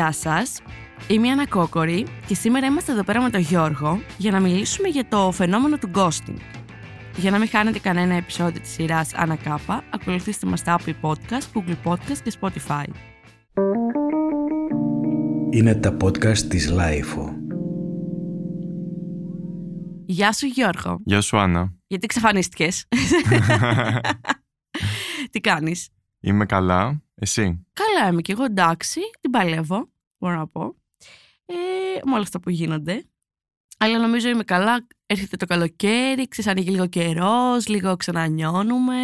Γεια σας, είμαι η Άννα Κόκορη και σήμερα είμαστε εδώ πέρα με τον Γιώργο για να μιλήσουμε για το φαινόμενο του ghosting. Για να μην χάνετε κανένα επεισόδιο της σειράς Άννα Κάπα, ακολουθήστε μας στα Apple Podcast, Google Podcast και Spotify. Είναι τα podcast της Lifeo. Γεια σου Γιώργο. Γεια σου Άννα. Γιατί εξαφανίστηκες. Τι κάνεις; Είμαι καλά. Εσύ; Καλά είμαι και εγώ εντάξει. Την παλεύω, μπορώ να πω. Ε, με όλα αυτά που γίνονται. Αλλά νομίζω είμαι καλά. Έρχεται το καλοκαίρι, ξέρεις, ανοίγει λίγο καιρός, λίγο ξανανιώνουμε.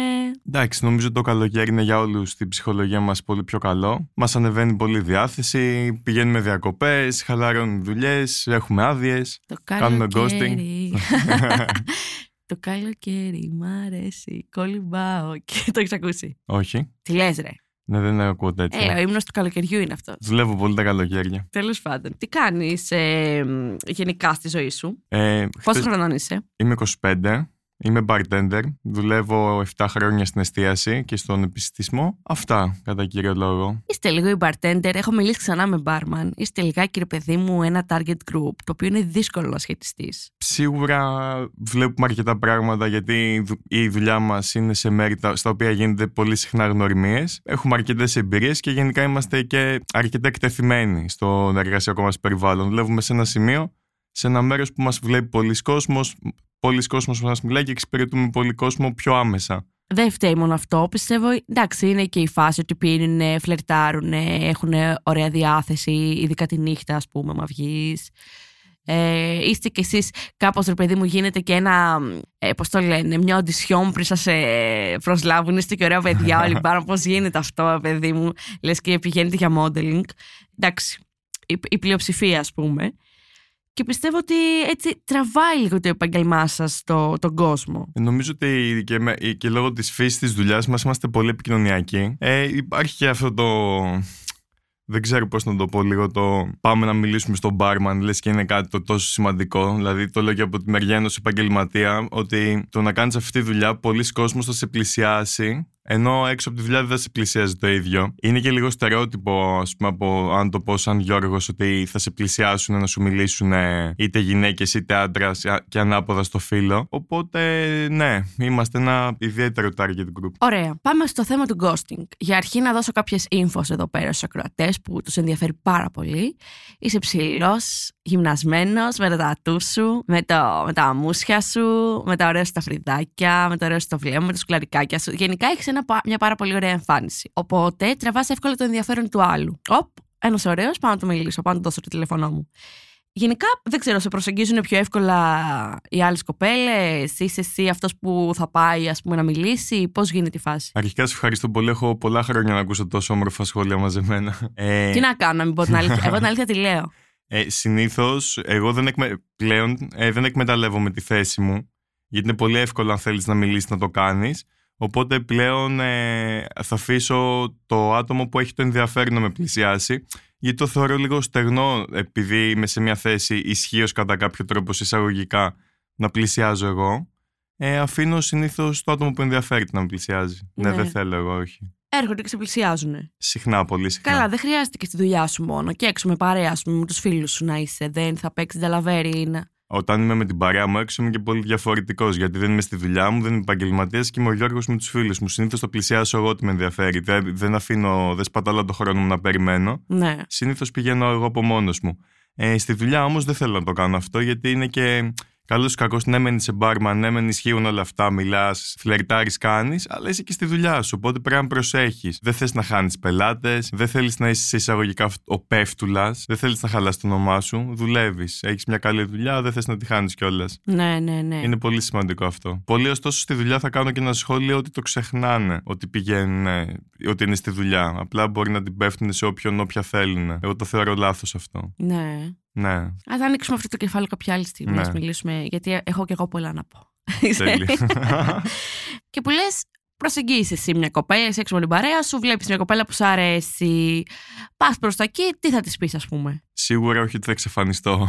Εντάξει, νομίζω το καλοκαίρι είναι για όλους στην ψυχολογία μας πολύ πιο καλό. Μας ανεβαίνει πολύ η διάθεση, πηγαίνουμε διακοπές, χαλαρώνουν δουλειές, έχουμε άδειες. Το Κάνουμε καλοκαίρι. το καλοκαίρι μ' αρέσει, κολυμπάω και το έχεις ακούσει. Όχι. Τι λες ρε; Ναι, δεν ακούω τέτοια. Ε, ο ύμνος του καλοκαιριού είναι αυτός. Δουλεύω πολύ τα καλοκαίρια. Τέλος πάντων. Τι κάνεις ε, μ, γενικά στη ζωή σου; Ε, Πόσο χτες- χρονών είσαι; Είμαι 25. Είμαι bartender. Δουλεύω 7 χρόνια στην εστίαση και στον επιστησμό. Αυτά, κατά κύριο λόγο. Είστε λίγο η bartender. Έχω μιλήσει ξανά με barman. Είστε λιγάκι, ρε παιδί μου, ένα target group, το οποίο είναι δύσκολο να σχετιστείς. Σίγουρα βλέπουμε αρκετά πράγματα γιατί η δου- η δουλειά μας είναι σε μέρη τα- στα οποία γίνεται πολύ συχνά γνωριμίες. Έχουμε αρκετές εμπειρίες και γενικά είμαστε και αρκετά εκτεθειμένοι στο εργασιακό μας περιβάλλον. Δουλεύουμε σε ένα σημείο, σε ένα μέρος που μας βλέπει πολλοί κόσμος, πολλοί κόσμος που μας μιλάει και εξυπηρετούμε πολύ κόσμο πιο άμεσα. Δεν φταίει μόνο αυτό. Πιστεύω, εντάξει, είναι και η φάση ότι πίνουν, φλερτάρουν, έχουν ωραία διάθεση, ειδικά τη νύχτα, ας πούμε, μα βγεις. Ε, είστε κι εσείς κάπως ρε παιδί μου γίνεται και ένα ε, πώς το λένε μια οντισιόν πριν σας ε, προσλάβουν είστε και ωραία παιδιά όλοι πάνω πώς γίνεται αυτό παιδί μου λες και πηγαίνετε για modeling εντάξει η, η πλειοψηφία ας πούμε και πιστεύω ότι έτσι τραβάει λίγο το επαγγελμά σας το, τον κόσμο Ε, Νομίζω ότι και, με- και λόγω της φύσης της δουλειάς μας είμαστε πολύ επικοινωνιακοί. Ε, υπάρχει και αυτό το... Δεν ξέρω πώς να το πω λίγο το πάμε να μιλήσουμε στον μπάρμαν λες και είναι κάτι το τόσο σημαντικό. Δηλαδή το λέω και από τη μεριά ενός επαγγελματία ότι το να κάνεις αυτή τη δουλειά πολλοί κόσμος θα σε πλησιάσει ενώ έξω από τη δουλειά δεν θα σε πλησιάζει το ίδιο. Είναι και λίγο στερεότυπο, ας πούμε, από αν το πω σαν Γιώργος, ότι θα σε πλησιάσουν να σου μιλήσουν ε, είτε γυναίκες είτε άντρας και ανάποδα στο φύλλο. Οπότε, ναι, είμαστε ένα ιδιαίτερο target group. Ωραία. Πάμε στο θέμα του ghosting. Για αρχή να δώσω κάποιες infos εδώ πέρα στους ακροατές που τους ενδιαφέρει πάρα πολύ. Είσαι ψηλός, γυμνασμένος, με τα τατού σου, με, το, με τα αμούσια σου, με τα ωραία σου τα φρυδάκια, με το ωραίο σου το βλέμμα, με τα σκουλαρικάκια σου. Γενικά έχεις ένα, πα- μια πάρα πολύ ωραία εμφάνιση. Οπότε τραβάς εύκολα το ενδιαφέρον του άλλου. Οπ, ένας ωραίος, πάω να του μιλήσω, πάω να του δώσω το τηλέφωνό μου. Γενικά, δεν ξέρω, σε προσεγγίζουν πιο εύκολα οι άλλες κοπέλες, είσαι εσύ αυτός που θα πάει ας πούμε, να μιλήσει, πώς γίνεται η φάση; Αρχικά σε ευχαριστώ πολύ. Έχω πολλά χρόνια να ακούσω τόσο όμορφα σχόλια μαζεμένα. Ε, Τι να κάνω, να μην πω την αλήθεια. Εγώ την αλήθεια τη λέω. Ε, Συνήθως, εγώ δεν εκμε... πλέον ε, δεν εκμεταλλεύομαι τη θέση μου, γιατί είναι πολύ εύκολο αν θέλεις να μιλήσεις να το κάνεις. Οπότε πλέον ε, θα αφήσω το άτομο που έχει το ενδιαφέρον να με πλησιάσει, γιατί το θεωρώ λίγο στεγνό, επειδή είμαι σε μια θέση ισχύως κατά κάποιο τρόπο εισαγωγικά να πλησιάζω εγώ. Ε, αφήνω συνήθως το άτομο που ενδιαφέρεται να με πλησιάζει. Ναι, Ναι. δεν θέλω εγώ, όχι. Έρχονται και σε πλησιάζουν. Συχνά, πολύ συχνά. Καλά, δεν χρειάζεται και στη δουλειά σου μόνο. Και έξω με παρέα, ας πούμε, με τους φίλους σου να είσαι. Δεν θα παίξεις νταλαβέρι. να- Όταν είμαι με την παρέα μου έξω είμαι και πολύ διαφορετικός. Γιατί δεν είμαι στη δουλειά μου, δεν είμαι επαγγελματίας και είμαι ο Γιώργος με τους φίλους μου. Συνήθως το πλησιάσω εγώ ότι με ενδιαφέρει. Δεν, δεν αφήνω, δεν σπαταλώ το χρόνο μου να περιμένω. Ναι. Συνήθως πηγαίνω εγώ από μόνος μου. Ε, στη δουλειά όμως δεν θέλω να το κάνω αυτό γιατί είναι και. Καλός ή κακός, ναι, μεν είσαι μπάρμαν, ναι, μεν ισχύουν όλα αυτά, μιλάς, φλερτάρεις, κάνεις, αλλά είσαι και στη δουλειά σου. Οπότε πρέπει να προσέχεις. Δεν θες να χάνεις πελάτες, δεν θέλεις να είσαι σε εισαγωγικά ο πέφτουλας, δεν θέλεις να χαλάς το όνομά σου. Δουλεύεις. Έχεις μια καλή δουλειά, δεν θες να τη χάνεις κιόλας. Ναι, ναι, ναι. Είναι πολύ σημαντικό αυτό. Πολλοί ωστόσο στη δουλειά θα κάνω και ένα σχόλιο ότι το ξεχνάνε ότι πηγαίνουν, ε, ότι είναι στη δουλειά. Απλά μπορεί να την πέφτουν σε όποιον όποια θέλουν. Εγώ το θεωρώ λάθος αυτό. ναι. Ναι, Α, θα ανοίξουμε αυτό το κεφάλαιο κάποια άλλη στιγμή, Ναι. να μιλήσουμε, γιατί έχω και εγώ πολλά να πω. τέλεια. και που λες, προσεγγίσεις εσύ μια κοπέλα, είσαι έξω με την παρέα σου, βλέπεις μια κοπέλα που σου αρέσει. Πας προς τα εκεί, τι θα της πεις, ας πούμε; Σίγουρα όχι ότι θα εξαφανιστώ.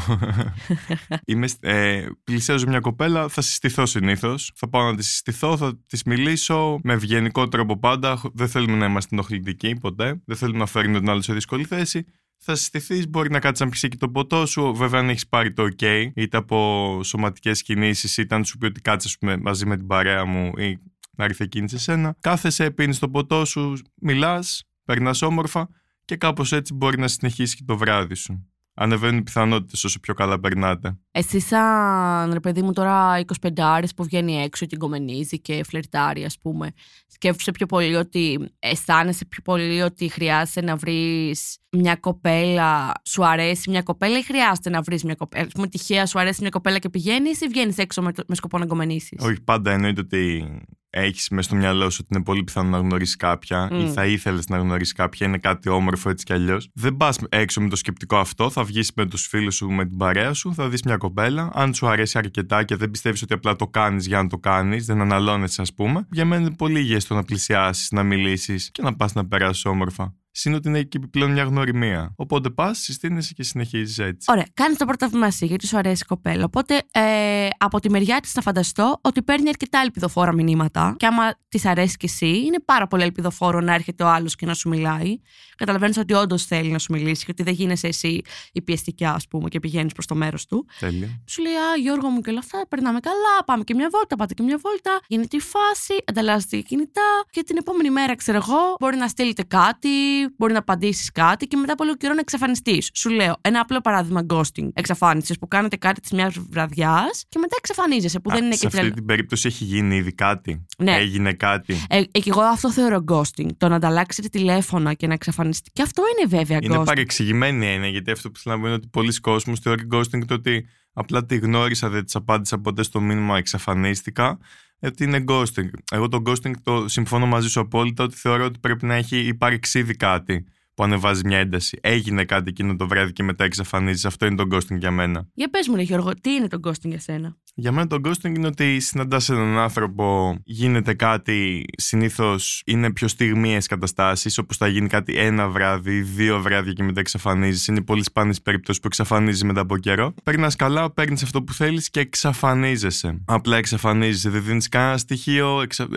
Είμαι, σ- ε, πλησιάζω μια κοπέλα, θα συστηθώ συνήθως. Θα πάω να της συστηθώ, θα της μιλήσω με ευγενικό τρόπο πάντα. Δεν θέλουμε να είμαστε ενοχλητικοί ποτέ. Δεν θέλουμε να φέρνουμε τον άλλο σε δύσκολη θέση. Θα συστηθείς, μπορεί να κάτσεις να πιει και το ποτό σου. Βέβαια, αν έχεις πάρει το OK, είτε από σωματικές κινήσεις, είτε αν σου πει ότι κάτσε μαζί με την παρέα μου ή να έρθει εκείνη σε σένα. Κάθεσαι, πίνεις το ποτό σου, μιλάς, περνάς όμορφα και κάπως έτσι μπορεί να συνεχίσει και το βράδυ σου ανεβαίνουν οι πιθανότητες όσο πιο καλά περνάτε. Εσύ, σαν ρε παιδί μου, τώρα 25 άρε που βγαίνει έξω και κομμενίζει και φλερτάρει, ας πούμε, σκέφτεσαι πιο πολύ ότι αισθάνεσαι πιο πολύ ότι χρειάζεται να βρεις μια κοπέλα, σου αρέσει μια κοπέλα ή χρειάζεται να βρεις μια κοπέλα; Α πούμε, τυχαία σου αρέσει μια κοπέλα και πηγαίνεις ή βγαίνεις έξω με, με σκοπό να κομμενήσεις; Όχι, πάντα εννοείται ότι έχεις μέσα στο μυαλό σου ότι είναι πολύ πιθανό να γνωρίσεις κάποια ή θα ήθελες να γνωρίσεις κάποια, είναι κάτι όμορφο έτσι κι αλλιώς. Δεν πας έξω με το σκεπτικό αυτό, θα βγεις με τους φίλους σου, με την παρέα σου, θα δεις μια κοπέλα. Αν σου αρέσει αρκετά και δεν πιστεύεις ότι απλά το κάνεις για να το κάνεις, δεν αναλώνεσαι, ας πούμε, για μένα είναι πολύ υγιές το να πλησιάσεις, να μιλήσεις και να πας να περάσεις όμορφα. Συν ότι είναι και επιπλέον μια γνωριμία. Οπότε πας, συστήνεσαι και συνεχίζεις έτσι. Ωραία. Κάνεις το πρώτο βήμα εσύ, γιατί σου αρέσει η κοπέλα. Οπότε ε, από τη μεριά της να φανταστώ ότι παίρνει αρκετά ελπιδοφόρα μηνύματα. Και άμα της αρέσει κι εσύ, είναι πάρα πολύ ελπιδοφόρο να έρχεται ο άλλος και να σου μιλάει. Καταλαβαίνεις ότι όντως θέλει να σου μιλήσει και ότι δεν γίνεσαι εσύ η πιεστικιά, ας πούμε, και πηγαίνεις προς το μέρος του. Τέλεια. Σου λέει, Α, Γιώργο μου και όλα αυτά, περνάμε καλά. Πάμε και μια βόλτα, πάτε και μια βόλτα. Γίνεται η φάση, ανταλλάσσετε κινητά και την επόμενη μέρα, ξέρω εγώ, μπορεί να στείλετε κάτι, μπορεί να απαντήσεις κάτι και μετά από λίγο καιρό να εξαφανιστείς. Σου λέω ένα απλό παράδειγμα ghosting εξαφάνιση που κάνετε κάτι της μιας βραδιάς και μετά εξαφανίζεσαι που Α, δεν είναι σε και αυτή την περίπτωση έχει γίνει ήδη κάτι; Ναι. Έγινε κάτι; Ε, και εγώ αυτό θεωρώ ghosting. Το να ανταλλάξετε τηλέφωνα και να εξαφανιστεί. Και αυτό είναι βέβαια Είναι ghosting. παρεξηγημένη έννοια, γιατί αυτό που θέλω να πω είναι ότι πολλοί κόσμοι θεωρεί ghosting το ότι απλά τη γνώρισα, δεν της απάντησα ποτέ στο μήνυμα, εξαφανίστηκα. Ότι είναι ghosting. Εγώ το ghosting το συμφωνώ μαζί σου απόλυτα ότι θεωρώ ότι πρέπει να έχει υπάρξει ήδη κάτι που ανεβάζει μια ένταση. Έγινε κάτι εκείνο το βράδυ και μετά εξαφανίζεις. Αυτό είναι το ghosting για μένα. Για πες μου, ρε Γιώργο, τι είναι το ghosting για σένα; Για μένα το ghosting είναι ότι συναντάς έναν άνθρωπο, γίνεται κάτι, συνήθως είναι πιο στιγμίε καταστάσεις, όπως θα γίνει κάτι ένα βράδυ, δύο βράδια και μετά εξαφανίζεις. Είναι πολύ σπάνιες περιπτώσεις που εξαφανίζεις μετά από καιρό. Περνάς καλά, παίρνεις αυτό που θέλεις και εξαφανίζεσαι. Απλά εξαφανίζεσαι, δεν δίνεις κανένα στοιχείο, εξα...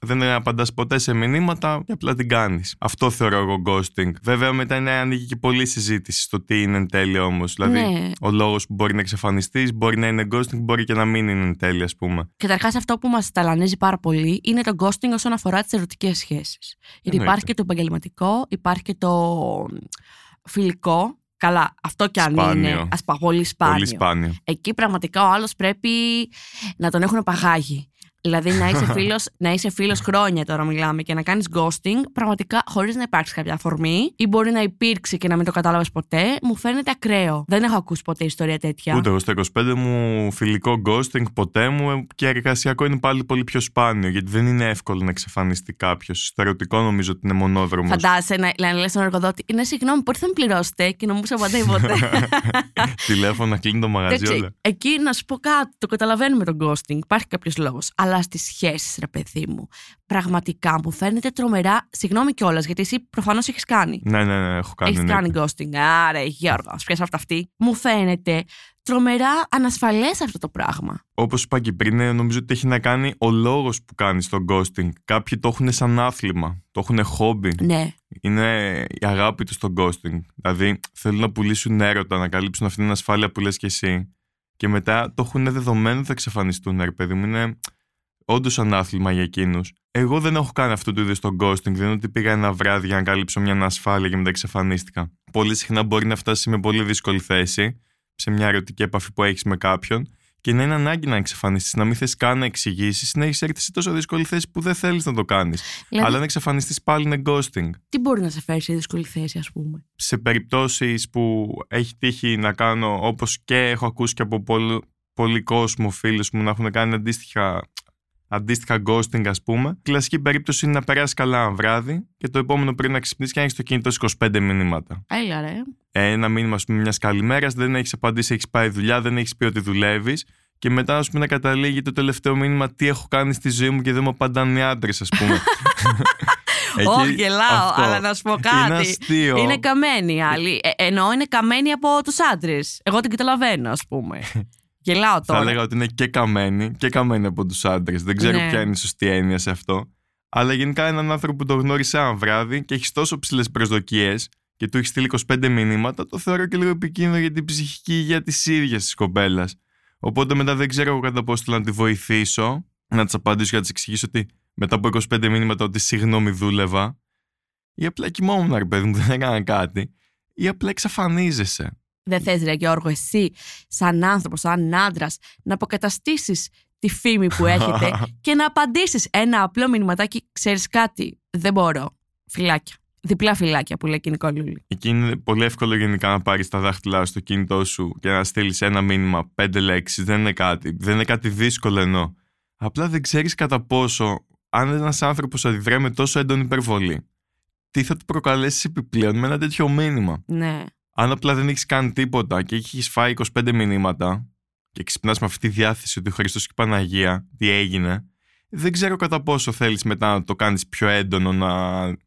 δεν απαντάς ποτέ σε μηνύματα και απλά την κάνεις. Αυτό θεωρώ εγώ ghosting. Βέβαια, μετά είναι ανοίγει και πολλή συζήτηση στο τι είναι εν τέλει όμως. Δηλαδή, Ναι. ο λόγος που μπορεί να εξαφανιστείς μπορεί να είναι ghosting, μπορεί και να μην είναι εν τέλει, ας πούμε. Καταρχάς, αυτό που μας ταλανίζει πάρα πολύ είναι το ghosting όσον αφορά τις ερωτικές σχέσεις. Γιατί Εννοείται. υπάρχει και το επαγγελματικό, υπάρχει και το φιλικό. Καλά, αυτό κι αν Σπάνιο. είναι ασπα, πολύ σπάνιο. Πολύ σπάνιο. Εκεί πραγματικά ο άλλος πρέπει να τον έχουν παγάγει. Δηλαδή να είσαι φίλος, να είσαι φίλος χρόνια τώρα μιλάμε και να κάνεις ghosting πραγματικά χωρίς να υπάρξει κάποια αφορμή ή μπορεί να υπήρξε και να μην το κατάλαβες ποτέ μου φαίνεται ακραίο. Δεν έχω ακούσει ποτέ ιστορία τέτοια. Ούτε εγώ στα 25 μου φιλικό ghosting ποτέ μου και εργασιακό είναι πάλι πολύ πιο σπάνιο γιατί δεν είναι εύκολο να εξαφανιστεί κάποιος. Στο ερωτικό νομίζω ότι είναι μονόδρομος. Φαντάσαι να, να λες στον εργοδότη Είναι συγγνώμη, μπορείτε να με πληρώσετε και να μου σε απαντάει ποτέ. Τηλέφωνο να κλείνει το μαγαζί Εντάξει, όλα. εκεί να σου πω κάτι, το καταλαβαίνουμε τον ghosting. Υπάρχει κάποιος λόγος. Αλλά στις σχέσεις, ρε παιδί μου, πραγματικά μου φαίνεται τρομερά. Συγγνώμη κιόλας, γιατί εσύ προφανώς έχεις κάνει. Ναι, ναι, ναι, έχω κάνει. Έχεις ναι. κάνει ghosting. Άρα, Γιώργο, ας πιάσει αυτά αυτή. Μου φαίνεται τρομερά ανασφαλές αυτό το πράγμα. Όπως είπα και πριν, ε, νομίζω ότι έχει να κάνει ο λόγος που κάνεις το ghosting. Κάποιοι το έχουν σαν άθλημα, το έχουν χόμπι. Ναι. Είναι η αγάπη τους στο ghosting. Δηλαδή θέλουν να πουλήσουν έρωτα, να καλύψουν αυτή την ασφάλεια που λες και εσύ. Και μετά το έχουν δεδομένο ότι θα εξαφανιστούν, ρε παιδί μου. Είναι όντως ένα άθλημα για εκείνους. Εγώ δεν έχω κάνει αυτό το είδο το ghosting. Δεν είναι ότι πήγα ένα βράδυ για να καλύψω μια ασφάλεια και μετά εξαφανίστηκα. Πολύ συχνά μπορεί να φτάσει σε μια πολύ δύσκολη θέση, σε μια ερωτική επαφή που έχεις με κάποιον και να είναι ανάγκη να εξαφανιστείς, να μην θες καν να εξηγήσεις, να έχεις έρθει σε τόσο δύσκολη θέση που δεν θέλεις να το κάνεις. Δηλαδή, Αλλά αν εξαφανιστείς πάλι είναι ghosting. τι μπορεί να σε φέρει σε δύσκολη θέση, ας πούμε; σε περιπτώσεις που έχει τύχει να κάνω όπως και έχω ακούσει και από πολύ, πολύ κόσμο φίλους μου να έχουν κάνει αντίστοιχα, αντίστοιχα ghosting ας πούμε. Κλασική περίπτωση είναι να περάσει καλά ένα βράδυ και το επόμενο πριν να ξυπνήσεις και να έχεις το κινητό στις 25 μηνύματα. Έλα, ρε. Ε, Ένα μήνυμα, ας πούμε, μιας καλημέρας, δεν έχεις απαντήσει, έχεις πάει δουλειά, δεν έχεις πει ότι δουλεύεις. Και μετά, ας πούμε, να καταλήγει το τελευταίο μήνυμα τι έχω κάνει στη ζωή μου και δεν μου απαντάνε οι άντρες, ας πούμε. Εκεί- Όχι, γελάω, αυτό. αλλά να σου πω Είναι κάτι. αστείο. Είναι καμένοι οι άλλοι. Ε, εννοώ είναι καμένοι από τους άντρες. Εγώ την καταλαβαίνω, ας πούμε. Γελάω Θα τώρα. έλεγα ότι είναι και καμένη και καμένη από τους άντρες. Δεν ξέρω Ναι. ποια είναι η σωστή έννοια σε αυτό. Αλλά γενικά έναν άνθρωπο που το γνώρισε ένα βράδυ και έχεις τόσο ψηλές προσδοκίες και του έχεις στείλει 25 μηνύματα, το θεωρώ και λίγο επικίνδυνο για την ψυχική υγεία της ίδιας της κοπέλας. Οπότε μετά δεν ξέρω κατά πώς θέλω να τη βοηθήσω, να της απαντήσω και να της εξηγήσω ότι μετά από 25 μήνυματα ότι συγγνώμη δούλευα, ή απλά κοιμόμουν, ρε παιδί μου, δεν έκανα κάτι, ή απλά εξαφανίζεσαι. Δεν θες ρε Γιώργο εσύ σαν άνθρωπος, σαν άντρας, να αποκαταστήσεις τη φήμη που έχετε και να απαντήσεις ένα απλό μηνυματάκι ξέρεις κάτι, δεν μπορώ. Φυλάκια. Διπλά φυλάκια που λέει και η Νικολούλη. Εκεί είναι πολύ εύκολο γενικά να πάρεις τα δάχτυλά στο κινητό σου και να στείλεις ένα μήνυμα, πέντε λέξεις. Δεν είναι κάτι. Δεν είναι κάτι δύσκολο ενώ. Απλά δεν ξέρεις κατά πόσο, αν ένας άνθρωπος αντιδράει με τόσο έντονη υπερβολή, τι θα του προκαλέσει επιπλέον με ένα τέτοιο μήνυμα. Ναι. Αν απλά δεν έχεις κάνει τίποτα και έχεις φάει 25 μηνύματα και ξυπνάς με αυτή τη διάθεση ότι ο Χριστός και η Παναγία, τι έγινε, δεν ξέρω κατά πόσο θέλεις μετά να το κάνεις πιο έντονο, να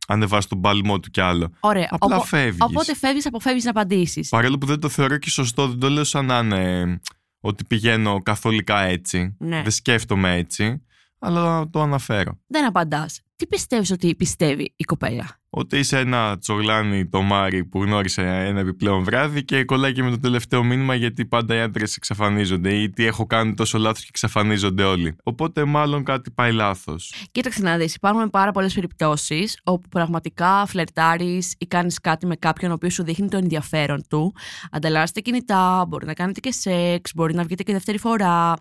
ανεβάσεις τον παλμό του κι άλλο. Ωραία. Απλά Οπο- φεύγεις. Οπότε φεύγεις, αποφεύγεις να απαντήσεις. Παρόλο που δεν το θεωρώ και σωστό, δεν το λέω σαν να είναι ότι πηγαίνω καθολικά έτσι. Ναι. Δεν σκέφτομαι έτσι, αλλά το αναφέρω. Δεν απαντάς. Τι πιστεύεις ότι πιστεύει η κοπέλα; Ότι είσαι ένα τσογλάνι το Μάρι που γνώρισε ένα επιπλέον βράδυ και κολλάει και με το τελευταίο μήνυμα γιατί πάντα οι άντρες εξαφανίζονται ή τι έχω κάνει τόσο λάθος και εξαφανίζονται όλοι. Οπότε μάλλον κάτι πάει λάθος. Κοίταξε να δεις, υπάρχουν πάρα πολλές περιπτώσεις όπου πραγματικά φλερτάρεις ή κάνεις κάτι με κάποιον ο οποίος σου δείχνει το ενδιαφέρον του. Ανταλλάσσετε κινητά, μπορεί να κάνετε και σεξ, μπορεί να βγείτε και δεύτερη φορά,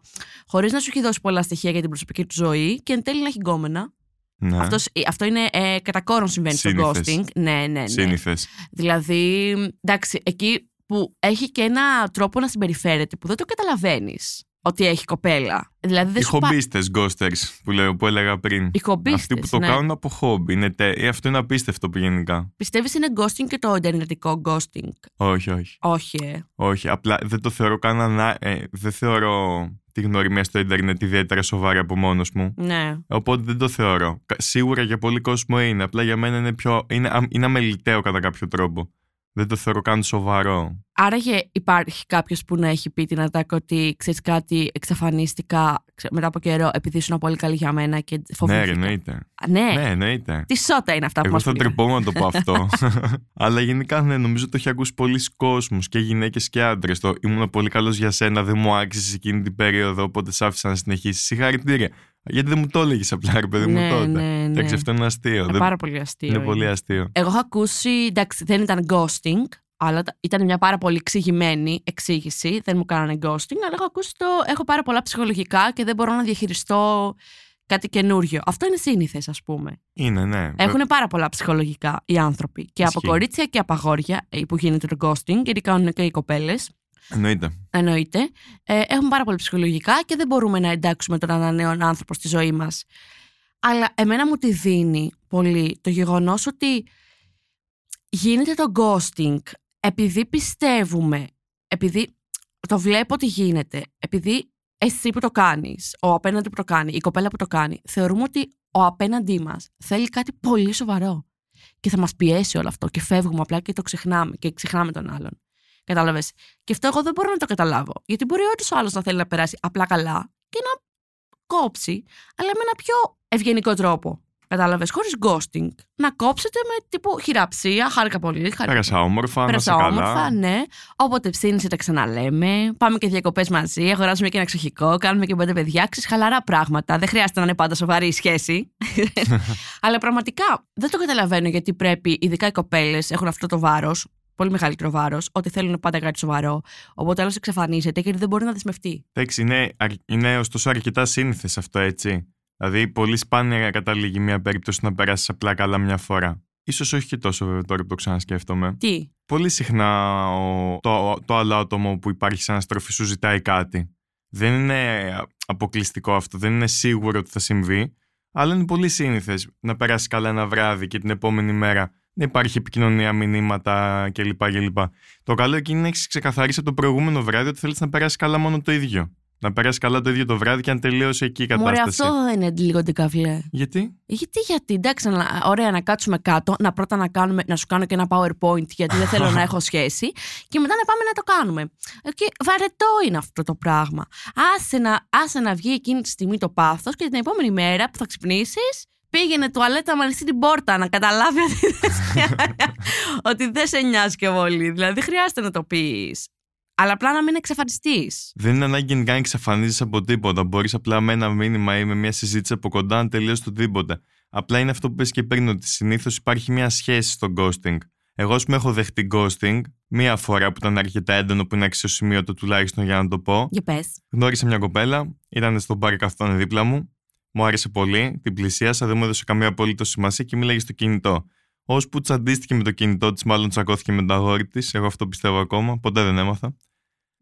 χωρίς να σου έχει δώσει πολλά στοιχεία για την προσωπική του ζωή και εν τέλει να έχει γκόμενα. Ναι. Αυτός, ε, αυτό είναι ε, κατά κόρον συμβαίνει στο Σύνηθες. ghosting. Ναι, ναι, ναι. Σύνηθες. Δηλαδή, εντάξει, εκεί που έχει και ένα τρόπο να συμπεριφέρεται που δεν το καταλαβαίνεις ότι έχει κοπέλα. Δηλαδή, δεν Οι σου πα- χομπίστες ghosters που, λέω, που έλεγα πριν. Οι χομπίστες, Αυτοί που το ναι. κάνουν από χόμπι. Είναι τε... ε, Αυτό είναι απίστευτο που γενικά. Πιστεύεις είναι ghosting και το ιντερνετικό ghosting; Όχι, όχι. Όχι, ε. Όχι, απλά δεν το θεωρώ καν ανα... ε, δεν θεωρώ τη γνωριμία στο ίντερνετ ιδιαίτερα σοβαρή από μόνος μου. Ναι. Οπότε δεν το θεωρώ. Κα- Σίγουρα για πολύ κόσμο είναι. Απλά για μένα είναι πιο. είναι, α- είναι αμεληταίο κατά κάποιο τρόπο. Δεν το θεωρώ καν σοβαρό. Άραγε υπάρχει κάποιος που να έχει πει την ατάκη ότι ξέρεις κάτι, εξαφανίστηκα ξε- μετά από καιρό επειδή ήσουν πολύ καλή για μένα και Ναι, ρε, φοβήθηκα. εννοείται. Α, ναι. Ναι, εννοείται. Τι σώτα είναι αυτά που Εγώ μας θα πήγαν. τρεπόμουν να το πω αυτό. Αλλά γενικά ναι, νομίζω το έχει ακούσει πολλοί κόσμος και γυναίκες και άντρες. Το ήμουν πολύ καλός για σένα, δεν μου άξιζες εκείνη την περίοδο, οπότε σ' άφησα να συνεχίσεις. Συγχαρητήρια. Γιατί δεν μου το έλεγες απλά, ρε παιδί μου Ναι, τότε. ναι, ναι. Εντάξει, αυτό είναι αστείο. Είναι δεν... πάρα πολύ αστείο. Είναι είναι. πολύ αστείο. Εγώ έχω ακούσει, εντάξει, δεν ήταν ghosting, αλλά τα- ήταν μια πάρα πολύ εξηγημένη εξήγηση. Δεν μου κάνανε ghosting, αλλά έχω ακούσει το. Έχω πάρα πολλά ψυχολογικά και δεν μπορώ να διαχειριστώ κάτι καινούριο. Αυτό είναι σύνηθες, ας πούμε. Είναι, ναι. Έχουν πάρα πολλά ψυχολογικά οι άνθρωποι. Και από Ισχύει. κορίτσια και από αγόρια ε, που γίνεται το ghosting, γιατί κάνουν και οι κοπέλες. Εννοείται. Εννοείται. Ε, έχουν πάρα πολύ ψυχολογικά και δεν μπορούμε να εντάξουμε τον ένα νέο άνθρωπο στη ζωή μας. Αλλά εμένα μου τη δίνει πολύ το γεγονός ότι γίνεται το ghosting επειδή πιστεύουμε, επειδή το βλέπω ότι γίνεται, επειδή εσύ που το κάνεις, ο απέναντι που το κάνει, η κοπέλα που το κάνει, θεωρούμε ότι ο απέναντί μας θέλει κάτι πολύ σοβαρό. Και θα μας πιέσει όλο αυτό και φεύγουμε απλά και το ξεχνάμε και ξεχνάμε τον άλλον. Κατάλαβες. Και αυτό εγώ δεν μπορώ να το καταλάβω. Γιατί μπορεί όντως ο άλλος να θέλει να περάσει απλά καλά και να κόψει, αλλά με ένα πιο ευγενικό τρόπο. Κατάλαβες, χωρίς ghosting. Να κόψετε με τύπου χειραψία, χάρηκα πολύ. Χάρηκα Πέρασα όμορφα, να Πέρασα σε καλά. όμορφα, ναι. Όποτε ψήνει, τα ξαναλέμε. Πάμε και διακοπές μαζί. Αγοράζουμε και ένα ξεχικό. Κάνουμε και πέντε παιδιά. Ξέρεις, χαλαρά πράγματα. Δεν χρειάζεται να είναι πάντα σοβαρή η σχέση. Αλλά πραγματικά δεν το καταλαβαίνω γιατί πρέπει, ειδικά οι κοπέλες, έχουν αυτό το βάρος. Πολύ μεγαλύτερο βάρος. Ότι θέλουν πάντα κάτι σοβαρό. Οπότε άλλος εξαφανίζεται γιατί δεν μπορεί να δεσμευτεί. Εντάξει, είναι, αρ- είναι ωστόσο αρκετά σύνηθες αυτό, έτσι. Δηλαδή, πολύ σπάνια καταλήγει μια περίπτωση να περάσεις απλά καλά μια φορά. Ίσως όχι και τόσο βέβαια τώρα που το ξανασκέφτομαι. Τι; Πολύ συχνά ο, το, το άλλο άτομο που υπάρχει σαν στροφή σου ζητάει κάτι. Δεν είναι αποκλειστικό αυτό, δεν είναι σίγουρο ότι θα συμβεί, αλλά είναι πολύ σύνηθες να περάσεις καλά ένα βράδυ και την επόμενη μέρα να υπάρχει επικοινωνία, μηνύματα κλπ. κλπ. Το καλό εκεί είναι να έχεις ξεκαθαρίσει από το προηγούμενο βράδυ ότι θέλεις να περάσεις καλά μόνο το ίδιο. Να περάσεις καλά το ίδιο το βράδυ και αν τελείωσε εκεί η Μωρέ, κατάσταση. αυτό δεν είναι λίγο ντεκαβλέ. Γιατί; Γιατί, γιατί, εντάξει, να- ωραία να κάτσουμε κάτω, να πρώτα να, κάνουμε, να σου κάνω και ένα PowerPoint γιατί δεν θέλω να έχω σχέση και μετά να πάμε να το κάνουμε. Ε, Και βαρετό είναι αυτό το πράγμα. Άσε να, άσε να βγει εκείνη τη στιγμή το πάθος και την επόμενη μέρα που θα ξυπνήσεις πήγαινε τουαλέτα με ανοιχτή την πόρτα να καταλάβει ότι δεν σε, ότι δεν σε νοιάζει και πολύ. Δηλαδή δεν χρειάζεται να το πεις. Αλλά απλά να μην εξαφανιστείς. Δεν είναι ανάγκη γενικά να εξαφανίζεις από τίποτα. Μπορείς απλά με ένα μήνυμα ή με μια συζήτηση από κοντά να τελειώσει το τίποτα. Απλά είναι αυτό που πες και πριν, ότι συνήθως υπάρχει μια σχέση στο ghosting. Εγώ, ας πούμε, έχω δεχτεί ghosting μία φορά που ήταν αρκετά έντονο, που είναι αξιοσημείωτο τουλάχιστον για να το πω. Για πες. Γνώρισα μια κοπέλα, ήταν στο μπαρ καθόταν δίπλα μου. Μου άρεσε πολύ, την πλησίασα, δεν μου έδωσε καμία απολύτω σημασία και μίλαγε στο κινητό. Ώσπου τσαντίστηκε με το κινητό της, μάλλον τσακώθηκε με το αγόρι της. Εγώ αυτό πιστεύω ακόμα, ποτέ δεν έμαθα.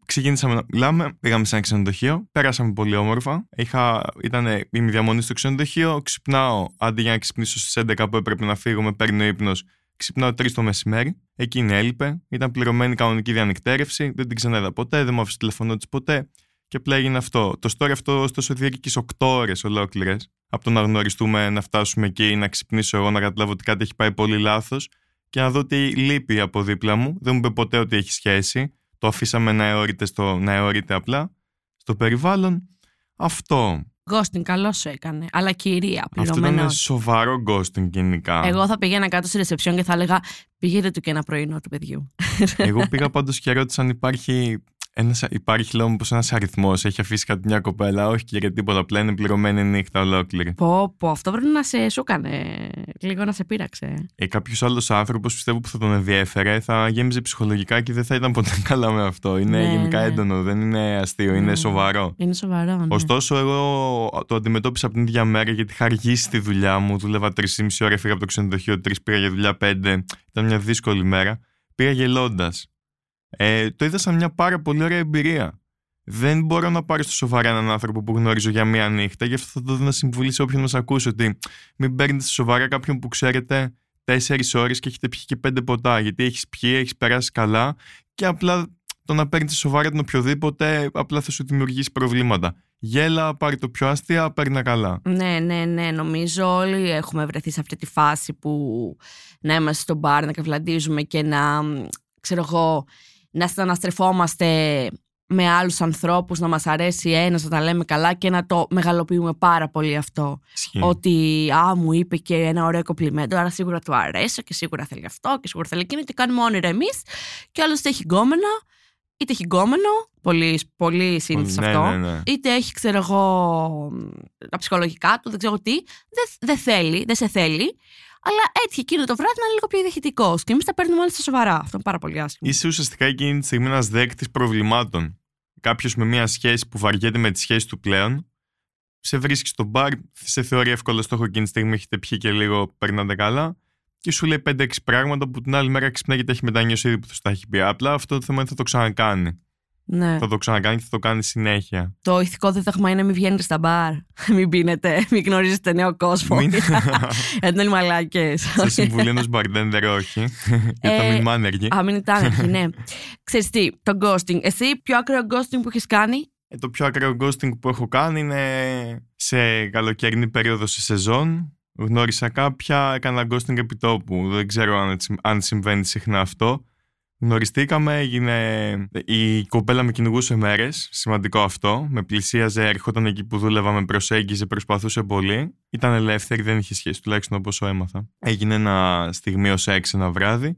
Ξεκίνησαμε να μιλάμε, πήγαμε σε ένα ξενοδοχείο, πέρασαμε πολύ όμορφα. Είχα, ήταν η διαμονή στο ξενοδοχείο, ξυπνάω αντί για να ξυπνήσω στις 11 που έπρεπε να φύγω, με παίρνει ο ύπνος. Ξυπνάω 3 το μεσημέρι. Εκείνη έλειπε. Ήταν πληρωμένη κανονική διανυκτέρευση. Δεν την ξαναείδα ποτέ, δεν μου άφησε τηλεφωνό της ποτέ. Και απλά έγινε αυτό. Το story αυτό, ωστόσο, διήρκησε 8 ώρες ολόκληρες. Από το να γνωριστούμε, να φτάσουμε εκεί, να ξυπνήσω εγώ, να καταλάβω ότι κάτι έχει πάει πολύ λάθος και να δω τι λείπει από δίπλα μου. Δεν μου είπε ποτέ ότι έχει σχέση. Το αφήσαμε να αιωρείται, στο, να αιωρείται απλά στο περιβάλλον. Αυτό. Ghosting, καλό σου έκανε. Αλλά κυρία, Αυτό πληρωμένος. ήταν σοβαρό ghosting γενικά. Εγώ θα πήγαινα κάτω στη ρεσεψιόν και θα έλεγα Πήγαινε του και ένα πρωινό του παιδιού. Εγώ πήγα πάντως και ρώτησα αν υπάρχει. Ένας, υπάρχει λέω πως ένας αριθμός έχει αφήσει κάτι μια κοπέλα όχι και για τίποτα απλά είναι πληρωμένη νύχτα ολόκληρη πω πω αυτό πρέπει να σε σου έκανε λίγο να σε πείραξε ε, κάποιος άλλος άνθρωπος πιστεύω που θα τον ενδιέφερε θα γέμιζε ψυχολογικά και δεν θα ήταν ποτέ καλά με αυτό είναι Ναι, γενικά ναι. έντονο δεν είναι αστείο είναι Ναι. σοβαρό είναι σοβαρό ναι. Ωστόσο, εγώ το αντιμετώπισα από την ίδια μέρα γιατί είχα αργήσει τη δουλειά μου. Δούλευα 3,5 ώρα, έφυγα από το ξενοδοχείο 3, πήγα για δουλειά 5. Ήταν μια δύσκολη μέρα. Πήγα γελώντας. Ε, το είδα σαν μια πάρα πολύ ωραία εμπειρία. Δεν μπορώ να πάρω στο σοβαρά έναν άνθρωπο που γνωρίζω για μία νύχτα. Γι' αυτό θα το δω να συμβουλή σε όποιον μας ακούσει ότι μην παίρνετε στο σοβαρά κάποιον που ξέρετε 4 ώρες και έχετε πιει και 5 ποτά. Γιατί έχεις πιει, έχεις περάσει καλά και απλά το να παίρνεις σοβαρά τον οποιοδήποτε απλά θα σου δημιουργήσει προβλήματα. Γέλα, πάρει το πιο αστεία, παίρνει καλά. Ναι, ναι, ναι. Νομίζω όλοι έχουμε βρεθεί σε αυτή τη φάση που να είμαστε στο μπαρ, να καυλαντίζουμε και να, μ, ξέρω εγώ, να σταναστρεφόμαστε με άλλους ανθρώπους, να μας αρέσει ένας, να τα λέμε καλά και να το μεγαλοποιούμε πάρα πολύ αυτό. Ισχύει. Ότι α, μου είπε και ένα ωραίο κομπλιμέντο, άρα σίγουρα του αρέσω και σίγουρα θέλει αυτό και σίγουρα θέλει εκείνο και κάνουμε όνειρα εμείς και άλλος είτε έχει γκόμενο, είτε έχει γκόμενο, πολύ, πολύ σύνηθες ναι, αυτό, ναι, ναι. είτε έχει ξέρω εγώ τα ψυχολογικά του, δεν ξέρω τι, δεν, δεν θέλει, δεν σε θέλει, αλλά έτυχε εκείνο το βράδυ να είναι λίγο πιο διαχειτικό. Και εμείς τα παίρνουμε όλα στα σοβαρά. Αυτό είναι πάρα πολύ άσχημο. Είσαι ουσιαστικά εκείνη τη στιγμή ένας δέκτης προβλημάτων. Κάποιος με μια σχέση που βαριέται με τη σχέση του πλέον, σε βρίσκει στο μπαρ, σε θεωρεί εύκολο στόχο εκείνη τη στιγμή, έχετε πιει και λίγο, περνάτε καλά, και σου λέει 5-6 πράγματα που την άλλη μέρα ξυπνάει γιατί έχει μετανιώσει ήδη που του τα έχει πει. Απλά αυτό το θέμα είναι θα το ξανακάνει. Ναι. Θα το ξανακάνει και θα το κάνει συνέχεια. Το ηθικό δίδαγμα είναι μην βγαίνετε στα μπαρ. μην πίνετε, μην γνωρίζετε νέο κόσμο. Μην- Γιατί είναι όλοι μαλάκες. Σε συμβουλή ενός bartender, όχι. Γιατί θα Ε, μείνουμε άνεργοι. Α, μην ήταν άνεργοι, ναι. Ξέρεις τι, το ghosting. Εσύ, πιο ακραίο ghosting που έχεις κάνει; Ε, το πιο ακραίο ghosting που έχω κάνει είναι σε καλοκαιρινή περίοδο σε σεζόν. Γνώρισα κάποια, έκανα ghosting επί τόπου. Δεν ξέρω αν, έτσι- αν συμβαίνει συχνά αυτό. Γνωριστήκαμε, έγινε. Η κοπέλα με κυνηγούσε μέρες. Σημαντικό αυτό. Με πλησίαζε, ερχόταν εκεί που δούλευα, με προσέγγιζε, προσπαθούσε πολύ. Ήταν ελεύθερη, δεν είχε σχέση, τουλάχιστον όπως έμαθα. Έγινε ένα στιγμίο σεξ ένα βράδυ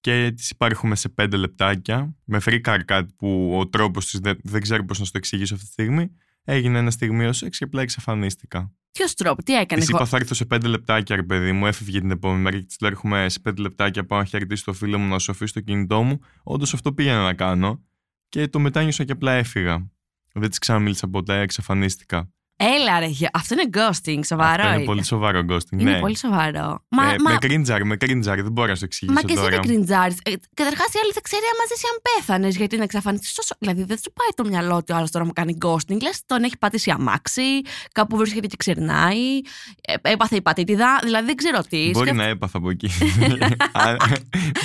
και της υπάρχουμε σε πέντε λεπτάκια. Με φρίκαρ κάτι που ο τρόπος της δεν, δεν ξέρω πώς να σου το εξηγήσω αυτή τη στιγμή. Έγινε ένα στιγμίο σεξ και απλά εξαφανίστηκα. Ποιος τρόπο, τι έκανε. Της είπα θα έρθω σε πέντε λεπτάκια, ρε παιδί μου. Έφευγε την επόμενη μέρα και της λέω: Έρχομαι σε πέντε λεπτάκια. Πάω να χαιρετήσω το φίλο μου, να σου αφήσω το κινητό μου. Όντως αυτό πήγαινα να κάνω. Και το μετάνιωσα και απλά έφυγα. Δεν της ξαναμίλησα ποτέ, εξαφανίστηκα. Έλα ρε, γε- αυτό είναι ghosting, σοβαρό Αυτό είναι είναι. πολύ σοβαρό ghosting. Είναι ναι. πολύ σοβαρό. Μα, Ε, μα, Με κρίντζαρ, με κρίντζαρ. Δεν μπορώ να σου το εξηγήσω μα και εσύ τώρα. δεν κριντζάρεις. Ε, Καταρχάς η άλλη θα ξέρει άμα ζήσει αν πέθανες, γιατί να εξαφανιστείς τόσο. Δηλαδή δεν σου πάει το μυαλό ότι ο άλλος τώρα μου κάνει ghosting. Λες τον έχει πατήσει αμάξι, κάπου βρίσκεται και ξερνάει, ε, έπαθε υπατήτηδα. Δηλαδή δεν ξέρω τι. Μπορεί Σκεφ- να έπαθα από εκεί. Α,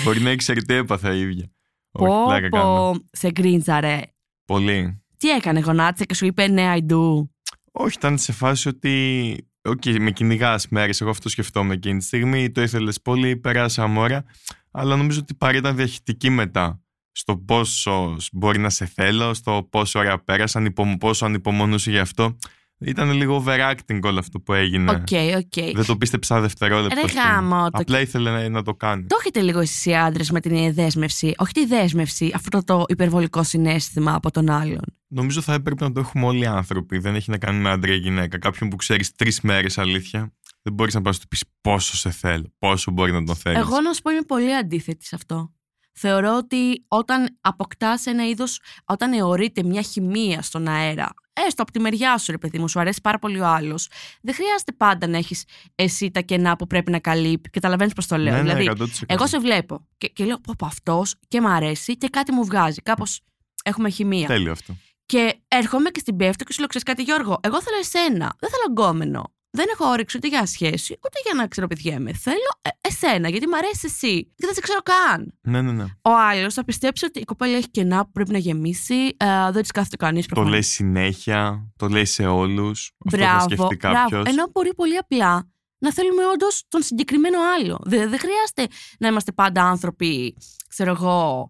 Μπορεί να ήξερε τι έπαθα η ίδια. Όχι, Πω, πλάκα κάνω. πω, σε γκρίντζαρε. Πολύ. Τι έκανε, γονάτισε και σου είπε ναι, I do. Όχι, ήταν σε φάση ότι. Οκ, με κυνηγά μέρε. Εγώ αυτό σκεφτόμουν εκείνη τη στιγμή. Το ήθελες πολύ, περάσαμε ώρα. Αλλά νομίζω ότι η παρέα ήταν διαχειτική μετά. Στο πόσο μπορεί να σε θέλω, στο πόσο ωραία πέρασαν, υπο- πόσο ανυπομονούσε γι' αυτό. Ήταν λίγο overacting όλο αυτό που έγινε. OK, OK. Δεν το πίστεψα δευτερόλεπτο. Ρε ας πούμε. γαμώτο. Απλά ήθελε να, να το κάνει. Το έχετε λίγο εσείς οι άντρες με την δέσμευση. Όχι τη δέσμευση, αυτό το υπερβολικό συναίσθημα από τον άλλον; Νομίζω θα έπρεπε να το έχουμε όλοι οι άνθρωποι. Δεν έχει να κάνει με άντρα ή γυναίκα. Κάποιον που ξέρεις τρεις μέρες αλήθεια. Δεν μπορείς να πας να του πεις πόσο σε θέλω, πόσο μπορεί να τον θέλεις. Εγώ να σου πω είμαι πολύ αντίθετη σε αυτό. Θεωρώ ότι όταν αποκτάς ένα είδος, όταν αιωρείται μια χημεία στον αέρα, έστω από τη μεριά σου, ρε παιδί μου, σου αρέσει πάρα πολύ ο άλλος, δεν χρειάζεται πάντα να έχεις εσύ τα κενά που πρέπει να καλύπτει. Καταλαβαίνεις πώς το λέω. ναι, ναι, δηλαδή, 100%. εγώ σε βλέπω και, και λέω: Πω, πω αυτός και μ' αρέσει και κάτι μου βγάζει. Κάπως έχουμε χημεία. Τέλειο αυτό. Και έρχομαι και στην πέφτω και σου λέω: Ξέρεις κάτι, Γιώργο, εγώ θέλω εσένα. Δεν θέλω γκόμενο. Δεν έχω όρεξη ούτε για σχέση, ούτε για να ξεροπηδιέμαι. Θέλω ε, εσένα, γιατί μ' αρέσει εσύ. Και δεν σε ξέρω καν. Ναι, ναι, ναι. Ο άλλος θα πιστέψει ότι η κοπέλα έχει κενά που πρέπει να γεμίσει. ε, δεν της κάθεται κανείς Το λέει συνέχεια, το λέει σε όλους. Αυτό θα Μπράβο, σκεφτεί μπράβο. κάποιο. Ενώ μπορεί πολύ απλά να θέλουμε όντως τον συγκεκριμένο άλλο. Δεν, δεν χρειάζεται να είμαστε πάντα άνθρωποι, ξέρω εγώ,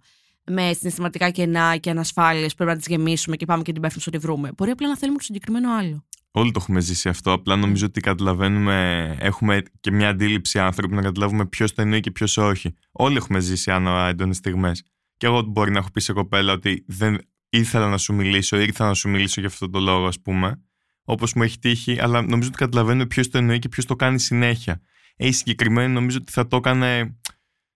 με συναισθηματικά κενά και ανασφάλειες που πρέπει να τις γεμίσουμε και πάμε και την πέφτουμε στο ότι βρούμε. Μπορεί απλά να θέλουμε τον συγκεκριμένο άλλο. Όλοι το έχουμε ζήσει αυτό. Απλά νομίζω ότι καταλαβαίνουμε, έχουμε και μια αντίληψη άνθρωποι να καταλάβουμε ποιος το εννοεί και ποιος όχι. Όλοι έχουμε ζήσει άνω έντονες στιγμές. Και εγώ μπορεί να έχω πει σε κοπέλα ότι δεν ήθελα να σου μιλήσω, ήρθα να σου μιλήσω για αυτό το λόγο, ας πούμε. Όπως μου έχει τύχει, αλλά νομίζω ότι καταλαβαίνουμε ποιος το εννοεί και ποιος το κάνει συνέχεια. Ε, η συγκεκριμένη νομίζω ότι θα το έκανε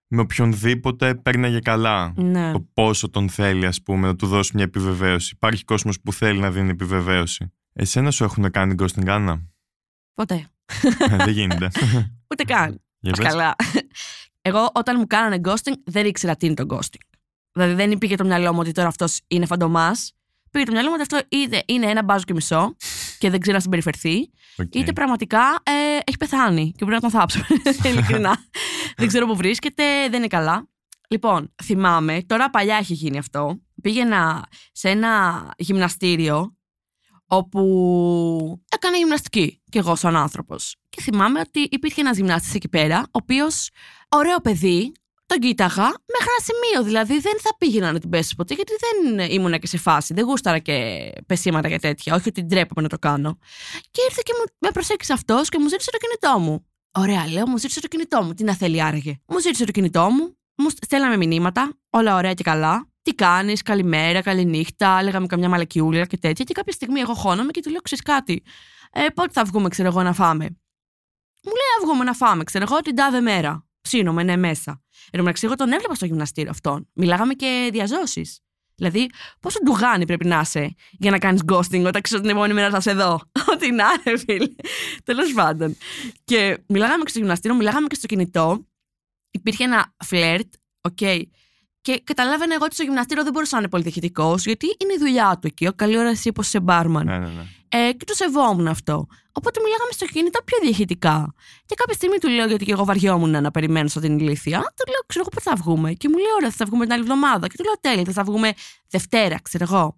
με οποιονδήποτε παίρναγε καλά. Ναι. Το πόσο τον θέλει, ας πούμε, να του δώσει μια επιβεβαίωση. Υπάρχει κόσμος που θέλει να δίνει επιβεβαίωση. Εσένα σου έχουν κάνει ghosting, Άννα. Ποτέ. Ε, δεν γίνεται. Ούτε καν. Για πες. Καλά. Εγώ όταν μου κάνανε ghosting δεν ήξερα τι είναι το ghosting. Δηλαδή δεν πήγε το μυαλό μου ότι τώρα αυτός είναι φαντομάς. Πήγε το μυαλό μου ότι αυτό είτε είναι ένα μπάζο και μισό και δεν ξέρει να συμπεριφερθεί, Οκ. είτε πραγματικά ε, έχει πεθάνει και πρέπει να τον θάψουμε. Ειλικρινά. δεν ξέρω που βρίσκεται, δεν είναι καλά. Λοιπόν, θυμάμαι, τώρα παλιά έχει γίνει αυτό. Πήγαινα σε ένα γυμναστήριο όπου έκανα γυμναστική κι εγώ σαν άνθρωπος. Και θυμάμαι ότι υπήρχε ένας γυμνάστης εκεί πέρα, ο οποίος, ωραίο παιδί, τον κοίταγα μέχρι ένα σημείο. Δηλαδή δεν θα πήγαινα να την πέσει ποτέ, γιατί δεν ήμουνα και σε φάση. Δεν γούσταρα και πεσήματα και τέτοια. Όχι ότι ντρέπομαι να το κάνω. Και ήρθε και μου, με προσέξησε αυτός και μου ζήτησε το κινητό μου. Ωραία, λέω, μου ζήτησε το κινητό μου. Τι να θέλει άραγε. Μου ζήτησε το κινητό μου, μου στέλναμε μηνύματα, όλα ωραία και καλά. Τι κάνεις, καλημέρα, καληνύχτα, λέγαμε καμιά μαλακιούλα και τέτοια. Και κάποια στιγμή εγώ χώνομαι και του λέω: Ξέρεις κάτι, ε, πότε θα βγούμε, ξέρω εγώ, να φάμε. Μου λέει: Να βγούμε να φάμε, ξέρω εγώ, την τάδε μέρα. Ψήνομαι, ναι, μέσα. Εν τω μεταξύ, εγώ τον έβλεπα στο γυμναστήριο αυτόν. Μιλάγαμε και δια ζώσης. Δηλαδή, πόσο ντουγάνι πρέπει να είσαι για να κάνεις ghosting όταν ξέρω την επόμενη μέρα θα σε δω. Ό,τι να είναι, φίλε. Τέλος πάντων. Και μιλάγαμε και στο γυμναστήριο, μιλάγαμε και στο κινητό. Υπήρχε ένα φλερτ, οκ. Και καταλάβαινα εγώ ότι στο γυμναστήριο δεν μπορούσα να είναι πολύ διαχυτικό, γιατί είναι η δουλειά του εκεί. Ο καλή ώρα εσύ πως είσαι μπάρμαν. Ναι, ναι, ναι. Ε, και το σεβόμουν αυτό. Οπότε μιλάγαμε στο κινητό πιο διαχειτικά. Και κάποια στιγμή του λέω, γιατί και εγώ βαριόμουν να περιμένω στην ηλίθεια, του λέω, ξέρω εγώ πότε θα βγούμε. Και μου λέει, Ωραία, θα βγούμε την άλλη εβδομάδα. Και του λέω, Τέλεια, θα βγούμε Δευτέρα, ξέρω εγώ.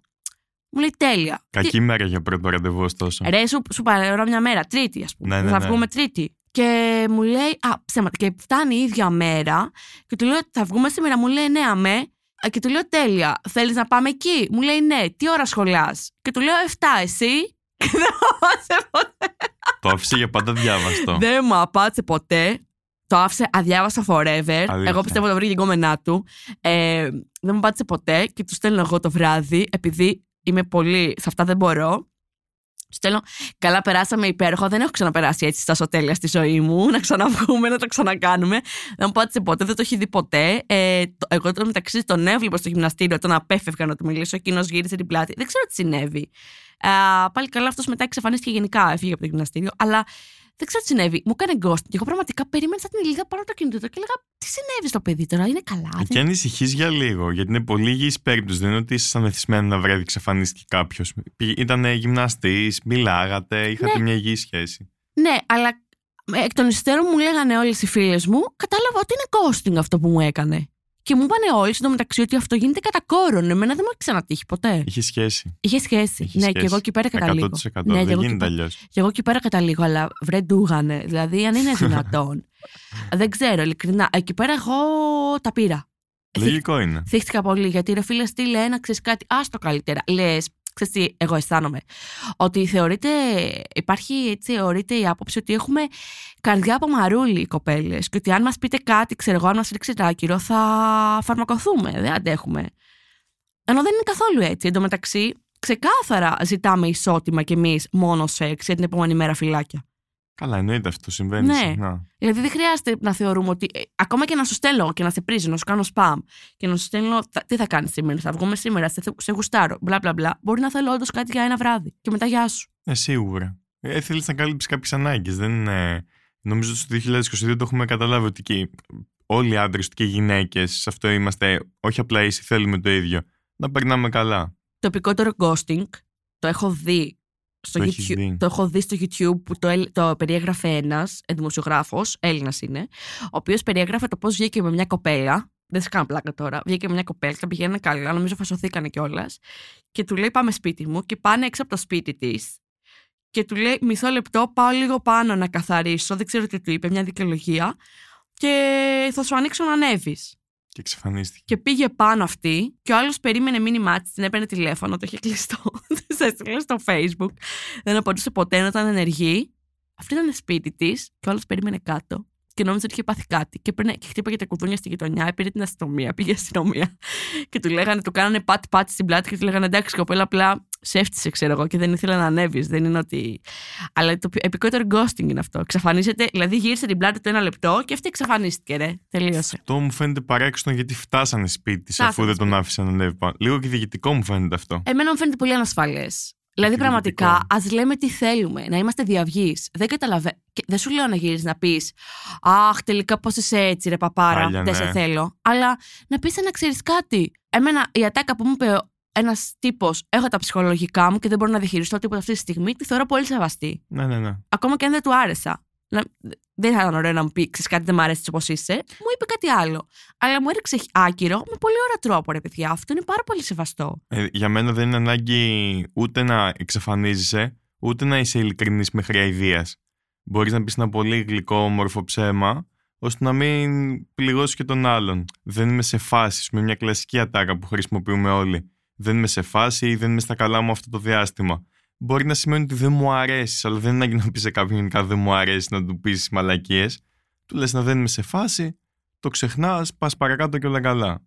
Μου λέει, Τέλεια. Κακή μέρα για πρώτο ραντεβού, ωστόσο. Τι- Ρε, σου, σου παρέωρα μια μέρα, Τρίτη, ας πούμε. Ναι, ναι, θα ναι. βγούμε Τρίτη. Και μου λέει, Α, ψέματα. Και φτάνει η ίδια μέρα. Και του λέω, Θα βγούμε σήμερα. Μου λέει, Ναι, αμέ. Ε, Και του λέω, Τέλεια. Θέλεις να πάμε εκεί; Μου λέει, Ναι, τι ώρα σχολά. Και του λέω, 7, εσύ. Και δεν μου απάντησε ποτέ. Το άφησε για πάντα διάβαστο. Δεν μου απάντησε ποτέ. Το άφησε αδιάβαστο forever. Αλήθεια. Εγώ πιστεύω το βρήκε η γκόμενά του. Ε, δεν μου απάντησε ποτέ και του στέλνω εγώ το βράδυ, επειδή είμαι πολύ. Σε αυτά δεν μπορώ. Του στέλνω. Καλά, περάσαμε υπέροχα. Δεν έχω ξαναπεράσει έτσι στα τέλεια στη ζωή μου. Να ξαναβγούμε, να το ξανακάνουμε. Δεν μου απάντησε ποτέ, δεν το έχει δει ποτέ. Ε, το- εγώ τώρα μεταξύ τον έβλεπα στο γυμναστήριο, τον απέφευγα να του μιλήσω. Εκείνος γύρισε την πλάτη. Δεν ξέρω τι συνέβη. Α, πάλι καλά, αυτός μετά εξαφανίστηκε γενικά, έφυγε από το γυμναστήριο. Αλλά δεν ξέρω τι συνέβη. Μου έκανε ghost και εγώ πραγματικά περίμενα σαν την ηλίδα πάνω από το κινητό του και έλεγα Τι συνέβη στο παιδί τώρα, είναι καλά. Και δεν- ανησυχείς για λίγο, γιατί είναι πολύ υγιής περίπτωση. Δεν είναι ότι είσαι μεθυσμένο ένα βράδυ εξαφανίστηκε κάποιος. Ήταν γυμναστής, μιλάγατε, είχατε Ναι. μια υγιή σχέση. Ναι, αλλά εκ των υστέρων μου λέγανε όλες οι φίλες μου, κατάλαβα ότι είναι ghosting αυτό που μου έκανε. Και μου είπανε όλοι μεταξύ ότι αυτό γίνεται κατά κόρον. Εμένα δεν μου έχει ξανατύχει ποτέ. Είχε σχέση. Είχε σχέση. Είχε ναι, σχέση. και εγώ εκεί πέρα καταλήγω. 100%. Ναι, και δεν εγώ γίνεται εκεί- αλλιώς. Και εγώ εκεί πέρα καταλήγω, αλλά βρε ντούγανε. Δηλαδή, αν είναι δυνατόν. δεν ξέρω, ειλικρινά. Εκεί πέρα εγώ τα πήρα. Λογικό είναι. Θύχτηκα πολύ γιατί ρε φίλε στείλε ένα ξέρεις κάτι, άστο καλύτερα. Λες, Ξέρεις τι εγώ αισθάνομαι. Ότι θεωρείται, υπάρχει έτσι, θεωρείται η άποψη ότι έχουμε καρδιά από μαρούλι οι κοπέλες. Και ότι αν μας πείτε κάτι, ξέρω εγώ, αν μας ρίξει άκυρο, θα φαρμακοθούμε. Δεν αντέχουμε. Ενώ δεν είναι καθόλου έτσι. Εν τω μεταξύ, ξεκάθαρα ζητάμε ισότιμα κι εμείς μόνο σεξ για την επόμενη μέρα φυλάκια. Καλά, εννοείται αυτό συμβαίνει. Ναι. συχνά. Δηλαδή δεν χρειάζεται να θεωρούμε ότι. ε, ακόμα και να σου στέλνω και να σε πρίζει, να σου κάνω spam και να σου στέλνω. «Θα- Τι θα κάνεις σήμερα, θα βγούμε σήμερα, σε, σε γουστάρω, μπλα μπλα μπλα. Μπορεί να θέλω όντως κάτι για ένα βράδυ. Και μετά γεια σου. Ε, σίγουρα. Ε, θέλεις να καλύψεις κάποιες ανάγκες. Δεν είναι. Νομίζω ότι στο 2022 το έχουμε καταλάβει ότι και όλοι οι άντρες και οι γυναίκες, σε αυτό είμαστε όχι απλά ίσοι, θέλουμε το ίδιο. Να περνάμε καλά. Το επικότερο ghosting το έχω δει. Στο Το έχεις YouTube, δει. το έχω δει στο YouTube που το, έλ- το περιέγραφε ένας δημοσιογράφος, Έλληνας είναι, ο οποίος περιέγραφε το πώς βγήκε με μια κοπέλα. Δεν σε κάνω πλάκα τώρα. Βγήκε με μια κοπέλα, τα πηγαίνανε καλά, νομίζω φασωθήκανε κιόλας. Και του λέει: Πάμε σπίτι μου. Και πάνε έξω από το σπίτι της. Και του λέει: Μισό λεπτό, πάω λίγο πάνω να καθαρίσω. Δεν ξέρω τι του είπε, μια δικαιολογία. Και θα σου ανοίξω να ανέβεις. Και εξαφανίστηκε. Και πήγε πάνω αυτή και ο άλλος περίμενε μήνυμά της, την έπαιρνε τηλέφωνο, το είχε κλειστό. Της έστειλε στο Facebook. Δεν απαντούσε ποτέ, ενώ ήταν ενεργή. Αυτή ήταν σπίτι της και ο άλλος περίμενε κάτω. Και νόμιζε ότι είχε πάθει κάτι. Και, έπαιρνε, και χτύπαγε τα κουδούνια στη γειτονιά, πήρε την αστυνομία, πήγε αστυνομία. Και του λέγανε, του κάνανε πατ-πατ στην πλάτη και του λέγανε εντάξει, κοπέλα, απλά σε έφτιασε, ξέρω εγώ, και δεν ήθελε να ανέβεις. Δεν είναι ότι. Αλλά το επικότερο ghosting είναι αυτό. Εξαφανίζεται, δηλαδή γύρισε την πλάτη του ένα λεπτό και αυτή εξαφανίστηκε, ρε. Τελείωσε. Αυτό μου φαίνεται παράξενο γιατί φτάσανε σπίτι τη Φτάσανε αφού δεν τον σπίτι. άφησαν να ανέβει πάνω. Λίγο και διοικητικό μου φαίνεται αυτό. Εμένα μου φαίνεται πολύ ανασφαλές. Δηλαδή, Και πραγματικά, ας διοικητικό. λέμε τι θέλουμε, να είμαστε διαυγείς. Δεν καταλαβαίνω. Δεν σου λέω να γυρίσεις να πεις Αχ, τελικά πώς είσαι έτσι, ρε παπάρα, Χάλια, δεν ναι. σε θέλω. Αλλά να πεις να ξέρεις κάτι. Εμένα, η ατάκα που μου είπε ένας τύπος, έχω τα ψυχολογικά μου και δεν μπορώ να διαχειριστώ τίποτα αυτή τη στιγμή, τη θεωρώ πολύ σεβαστή. Ναι, ναι, ναι. Ακόμα και αν δεν του άρεσα. Να, δεν θα ήταν ωραίο να μου πει, ξέρεις κάτι, δεν μου αρέσει όπω είσαι. Μου είπε κάτι άλλο. Αλλά μου έριξε άκυρο με πολύ ωραίο τρόπο, ρε παιδιά. Αυτό είναι πάρα πολύ σεβαστό. Ε, για μένα δεν είναι ανάγκη ούτε να εξαφανίζεσαι, ούτε να είσαι ειλικρινής μέχρι αηδίας. Μπορείς να πεις ένα πολύ γλυκό, όμορφο ψέμα, ώστε να μην πληγώσεις και τον άλλον. Δεν είμαι σε φάση, με μια κλασική ατάκα που χρησιμοποιούμε όλοι. Δεν είμαι σε φάση ή δεν είμαι στα καλά μου αυτό το διάστημα. Μπορεί να σημαίνει ότι δεν μου αρέσει, αλλά δεν είναι ανάγκη να πεις σε κάποιον γενικά δεν μου αρέσει να του πεις μαλακίες. Του λες να δεν είμαι σε φάση, το ξεχνάς, πας παρακάτω και όλα καλά.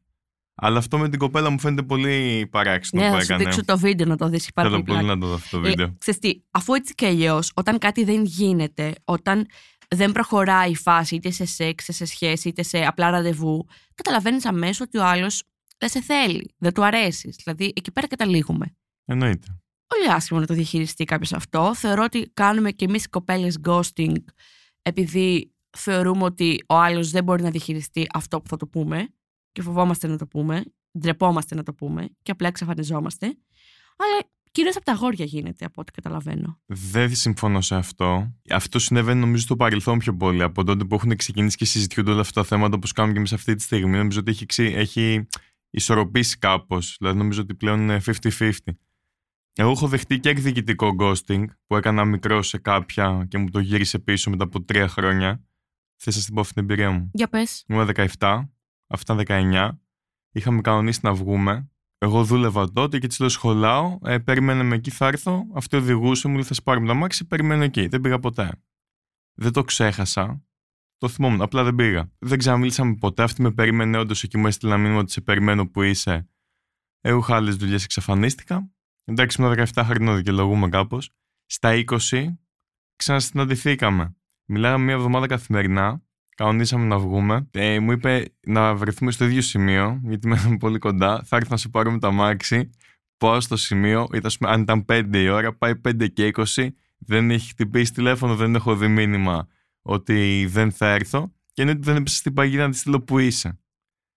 Αλλά αυτό με την κοπέλα μου φαίνεται πολύ παράξενο Ναι, που θα σου έκανε. δείξω το βίντεο να το δεις. Πάρα Θέλω πολύ πολύ πλάκα. να το δω αυτό το Ε, βίντεο. ξέρεις τι, αφού έτσι και αλλιώς, όταν κάτι δεν γίνεται, όταν δεν προχωράει η φάση είτε σε σεξ, είτε σε σχέση, είτε σε απλά ραντεβού, καταλαβαίνεις αμέσως ότι ο άλλος δεν σε θέλει, δεν του αρέσεις. Δηλαδή, εκεί πέρα καταλήγουμε. Εννοείται. Πολύ άσχημο να το διαχειριστεί κάποιος αυτό. Θεωρώ ότι κάνουμε κι εμείς οι κοπέλες ghosting επειδή θεωρούμε ότι ο άλλος δεν μπορεί να διαχειριστεί αυτό που θα το πούμε και φοβόμαστε να το πούμε, ντρεπόμαστε να το πούμε και απλά εξαφανιζόμαστε. Αλλά κυρίως από τα αγόρια γίνεται, από ό,τι καταλαβαίνω. Δεν συμφωνώ σε αυτό. Αυτό συνέβαινε νομίζω στο παρελθόν πιο πολύ. Από τότε που έχουν ξεκινήσει και συζητιούνται όλα αυτά τα θέματα όπως κάνουμε και εμείς αυτή τη στιγμή. Νομίζω ότι έχει, ξε- έχει ισορροπήσει κάπως. Δηλαδή νομίζω ότι πλέον είναι 50-50. Εγώ έχω δεχτεί και εκδικητικό ghosting που έκανα μικρό σε κάποια και μου το γύρισε πίσω μετά από τρία χρόνια. Θε να την πω αυτή την εμπειρία μου. Για πες. Ήμουν 17, αυτά 19. Είχαμε κανονίσει να βγούμε. Εγώ δούλευα τότε και τη λέω σχολάω. Ε, περίμενε με εκεί, θα έρθω. Αυτή οδηγούσε, μου λέει θα σε πάρουμε το αμάξι. Περιμένω εκεί. Δεν πήγα ποτέ. Δεν το ξέχασα. Το θυμόμουν. Απλά δεν πήγα. Δεν ξαναμίλησαμε ποτέ. Αυτή με περίμενε όντως εκεί. Μου έστειλε ένα μήνυμα ότι σε περιμένω που είσαι. Εγώ είχα άλλες δουλειές, εξαφανίστηκα. Εντάξει, ήμουν 17 χρονών, δικαιολογούμε κάπως. Στα 20 ξανασυναντηθήκαμε. Μιλάγαμε μία εβδομάδα καθημερινά. Κανονίσαμε να βγούμε. Ε, μου είπε να βρεθούμε στο ίδιο σημείο, γιατί μέναμε πολύ κοντά. Θα έρθω να σε πάρω με τα μάξι. Πάω στο σημείο, ήταν, ας πούμε, αν ήταν 5 η ώρα, πάει 5 και 20. Δεν έχει χτυπήσει τηλέφωνο, δεν έχω δει μήνυμα ότι δεν θα έρθω. Και είναι ότι δεν έπεσε στην παγίδα να τη στείλω που είσαι.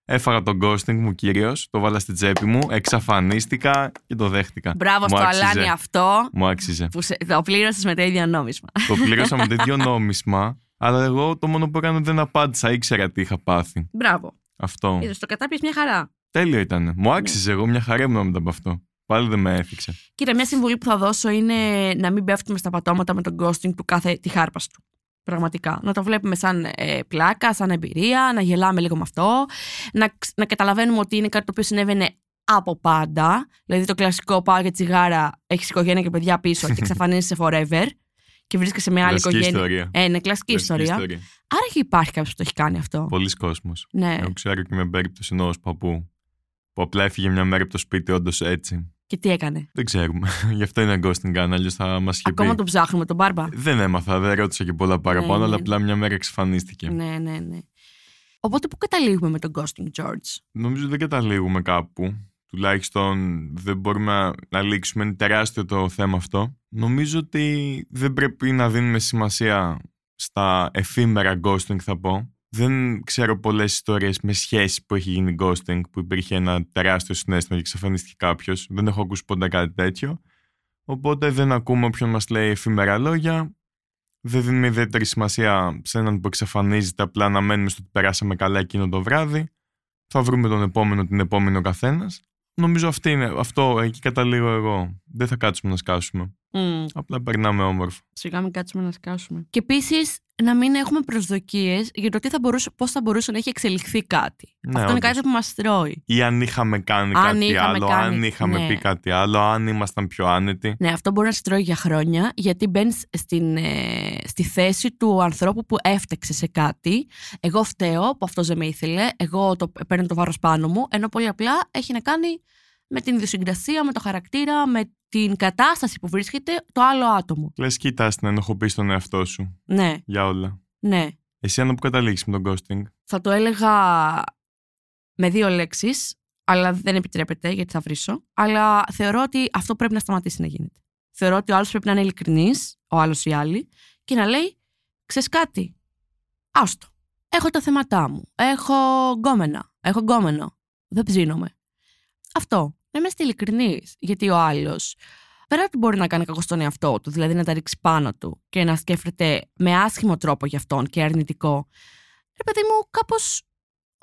Έφαγα τον ghosting μου κυρίως, το βάλα στην τσέπη μου, εξαφανίστηκα και το δέχτηκα. Μπράβο Μου στο άξιζε. αλάνι αυτό Μου άξιζε. που σε, το πλήρωσες με το ίδιο νόμισμα. το πλήρωσα με τέτοιο νόμισμα, αλλά εγώ το μόνο που έκανα δεν απάντησα, ήξερα τι είχα πάθει. Μπράβο. Αυτό. Είδες το κατάπιες μια χαρά. Τέλειο ήταν. Μου άξιζε εγώ μια χαρά ήμουν μετά από αυτό. Πάλι δεν με έφυξε. Κύριε, μια συμβουλή που θα δώσω είναι να μην πέφτουμε στα πατώματα με τον ghosting του κάθε τη χάρπας του. Πραγματικά. Να το βλέπουμε σαν ε, πλάκα, σαν εμπειρία, να γελάμε λίγο με αυτό, να, ξ- να καταλαβαίνουμε ότι είναι κάτι το οποίο συνέβαινε από πάντα. Δηλαδή το κλασικό πάω για τσιγάρα, έχεις οικογένεια και παιδιά πίσω και εξαφανίζεσαι forever. Και βρίσκεσαι με άλλη Κλασική οικογένεια. ιστορία. Ε, ναι, κλασική ιστορία. Άρα και υπάρχει κάποιος που το έχει κάνει αυτό. Πολλοί κόσμος. Ναι. Εγώ ξέρω και με περίπτωση ενός παππού που απλά έφυγε μια μέρα από το σπίτι, όντως έτσι. Και τι έκανε; Δεν ξέρουμε. Γι' αυτό είναι ghosting gun, αλλιώς θα μας είχε Ακόμα πει. τον ψάχνουμε τον μπάρμπα. Δεν έμαθα, δεν ρώτησα και πολλά παραπάνω, Ναι, αλλά ναι. απλά μια μέρα εξαφανίστηκε. Ναι, ναι, ναι. Οπότε πού καταλήγουμε με τον ghosting, George; Νομίζω δεν καταλήγουμε κάπου. Τουλάχιστον δεν μπορούμε να, να λήξουμε. Είναι τεράστιο το θέμα αυτό. Νομίζω ότι δεν πρέπει να δίνουμε σημασία στα εφήμερα ghosting, θα πω. Δεν ξέρω πολλές ιστορίες με σχέση που έχει γίνει ghosting, που υπήρχε ένα τεράστιο συνέστημα και εξαφανίστηκε κάποιος. Δεν έχω ακούσει ποτέ κάτι τέτοιο. Οπότε δεν ακούμε όποιον μας λέει εφήμερα λόγια. Δεν δίνουμε ιδιαίτερη σημασία σε έναν που εξαφανίζεται, απλά να μένουμε στο ότι περάσαμε καλά εκείνο το βράδυ. Θα βρούμε τον επόμενο, την επόμενη ο καθένας. Νομίζω αυτή είναι, αυτό εκεί καταλήγω εγώ. Δεν θα κάτσουμε να σκάσουμε. Mm. Απλά περνάμε όμορφα. Σιγά μην κάτσουμε να σκάσουμε. Και επίσης να μην έχουμε προσδοκίες για το τι θα μπορούσε, πώς θα μπορούσε να έχει εξελιχθεί κάτι. Ναι, Αυτό είναι όντως. κάτι που μας τρώει. Ή αν είχαμε κάνει Αν κάτι είχαμε άλλο, κάνει, αν είχαμε ναι. πει κάτι άλλο, αν ήμασταν πιο άνετοι. Ναι, αυτό μπορεί να σε τρώει για χρόνια, γιατί μπαίνεις στην, ε, στη θέση του ανθρώπου που έφταξε σε κάτι. Εγώ φταίω που αυτό δεν με ήθελε, εγώ το, παίρνω το βάρος πάνω μου, ενώ πολύ απλά έχει να κάνει με την ιδιοσυγκρασία, με το χαρακτήρα, με την κατάσταση που βρίσκεται το άλλο άτομο. Λες, κοίτα να ενοχοποιήσει τον εαυτό σου Ναι, για όλα. ναι. Εσύ αν που καταλήξει με τον ghosting; Θα το έλεγα με δύο λέξεις, αλλά δεν επιτρέπεται γιατί θα βρίσω. Αλλά θεωρώ ότι αυτό πρέπει να σταματήσει να γίνεται. Θεωρώ ότι ο άλλος πρέπει να είναι ειλικρινής, ο άλλος ή η άλλη, και να λέει, ξέρεις κάτι, άστο. Έχω τα θέματά μου. Έχω γκόμενα. Έχω γκόμενο. Δεν ψήνομαι. Αυτό. Να είμαστε ειλικρινείς. Γιατί ο άλλος, πέρα ότι μπορεί να κάνει κακό στον εαυτό του, δηλαδή να τα ρίξει πάνω του και να σκέφτεται με άσχημο τρόπο για αυτόν και αρνητικό, ρε παιδί μου, κάπως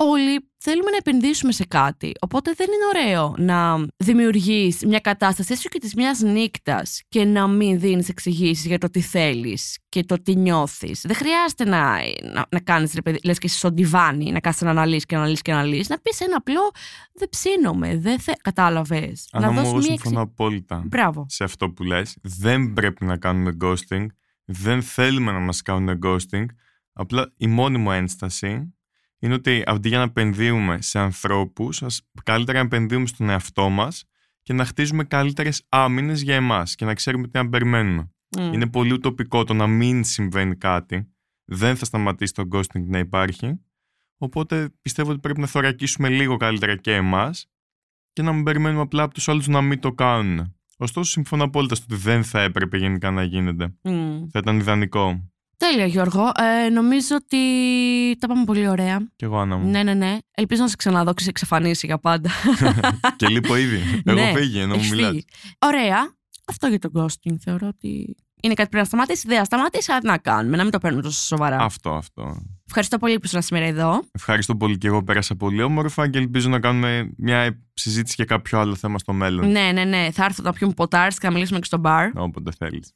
όλοι θέλουμε να επενδύσουμε σε κάτι. Οπότε δεν είναι ωραίο να δημιουργείς μια κατάσταση, έστω και της μιας νύχτα, και να μην δίνεις εξηγήσεις για το τι θέλεις και το τι νιώθεις. Δεν χρειάζεται να, να, να κάνεις, ρε παιδί, λες και εσύ στο ντιβάνι, να κάθεσαι να αναλύσεις και να αναλύσεις και να αναλύσεις. Να πεις ένα απλό Δεν ψήνομαι, δεν θε... Κατάλαβες. Να Αν δώσεις εγώ μια συμφωνώ απόλυτα Μπράβο. σε αυτό που λες. Δεν πρέπει να κάνουμε ghosting. Δεν θέλουμε να μας κάνουν ghosting. Απλά η μόνη μου ένσταση είναι ότι αντί για να επενδύουμε σε ανθρώπους, ας καλύτερα να επενδύουμε στον εαυτό μας και να χτίζουμε καλύτερες άμυνες για εμάς και να ξέρουμε τι να περιμένουμε. Μμ. Είναι πολύ ουτοπικό το να μην συμβαίνει κάτι. Δεν θα σταματήσει το ghosting να υπάρχει. Οπότε πιστεύω ότι πρέπει να θωρακίσουμε λίγο καλύτερα και εμάς και να μην περιμένουμε απλά από τους άλλους να μην το κάνουν. Ωστόσο, συμφωνώ απόλυτα στο ότι δεν θα έπρεπε γενικά να γίνεται. Μμ. Θα ήταν ιδανικό. Τέλεια, Γιώργο. Ε, νομίζω ότι τα πάμε πολύ ωραία. Κι εγώ, Άννα μου. Ναι, ναι, ναι. Ελπίζω να σε ξαναδώ και σε εξαφανίσει για πάντα. και λείπω ήδη. Έχω Ναι, φύγει ενώ μου έχεις μιλάς. φύγει. Ωραία. Αυτό για το ghosting θεωρώ ότι είναι κάτι που πρέπει να σταματήσεις. Δεν θα σταματήσεις, αλλά τι να κάνουμε, να μην το παίρνουμε τόσο σοβαρά. Αυτό, αυτό. Ευχαριστώ πολύ που ήσουν σήμερα εδώ. Ευχαριστώ πολύ και εγώ πέρασα πολύ όμορφα και ελπίζω να κάνουμε μια συζήτηση για κάποιο άλλο θέμα στο μέλλον. Ναι, ναι, ναι. Θα έρθω να πιούμε ποτάρι και να μιλήσουμε και στο μπαρ. Όποτε θέλεις.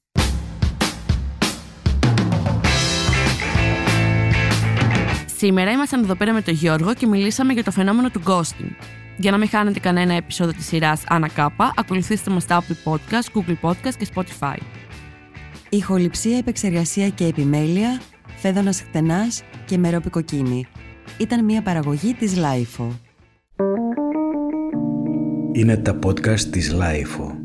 Σήμερα ήμασταν εδώ πέρα με τον Γιώργο και μιλήσαμε για το φαινόμενο του ghosting. Για να μην χάνετε κανένα επεισόδιο της σειράς Ανά Κάπα, ακολουθήστε μας στα Apple Podcast, Google Podcast και Spotify. Ηχοληψία, επεξεργασία και επιμέλεια, Φαίδωνας Χτενάς και Μερόπη Κοκκίνη. Ήταν μια παραγωγή της LiFO. Είναι τα podcast της Λάιφο.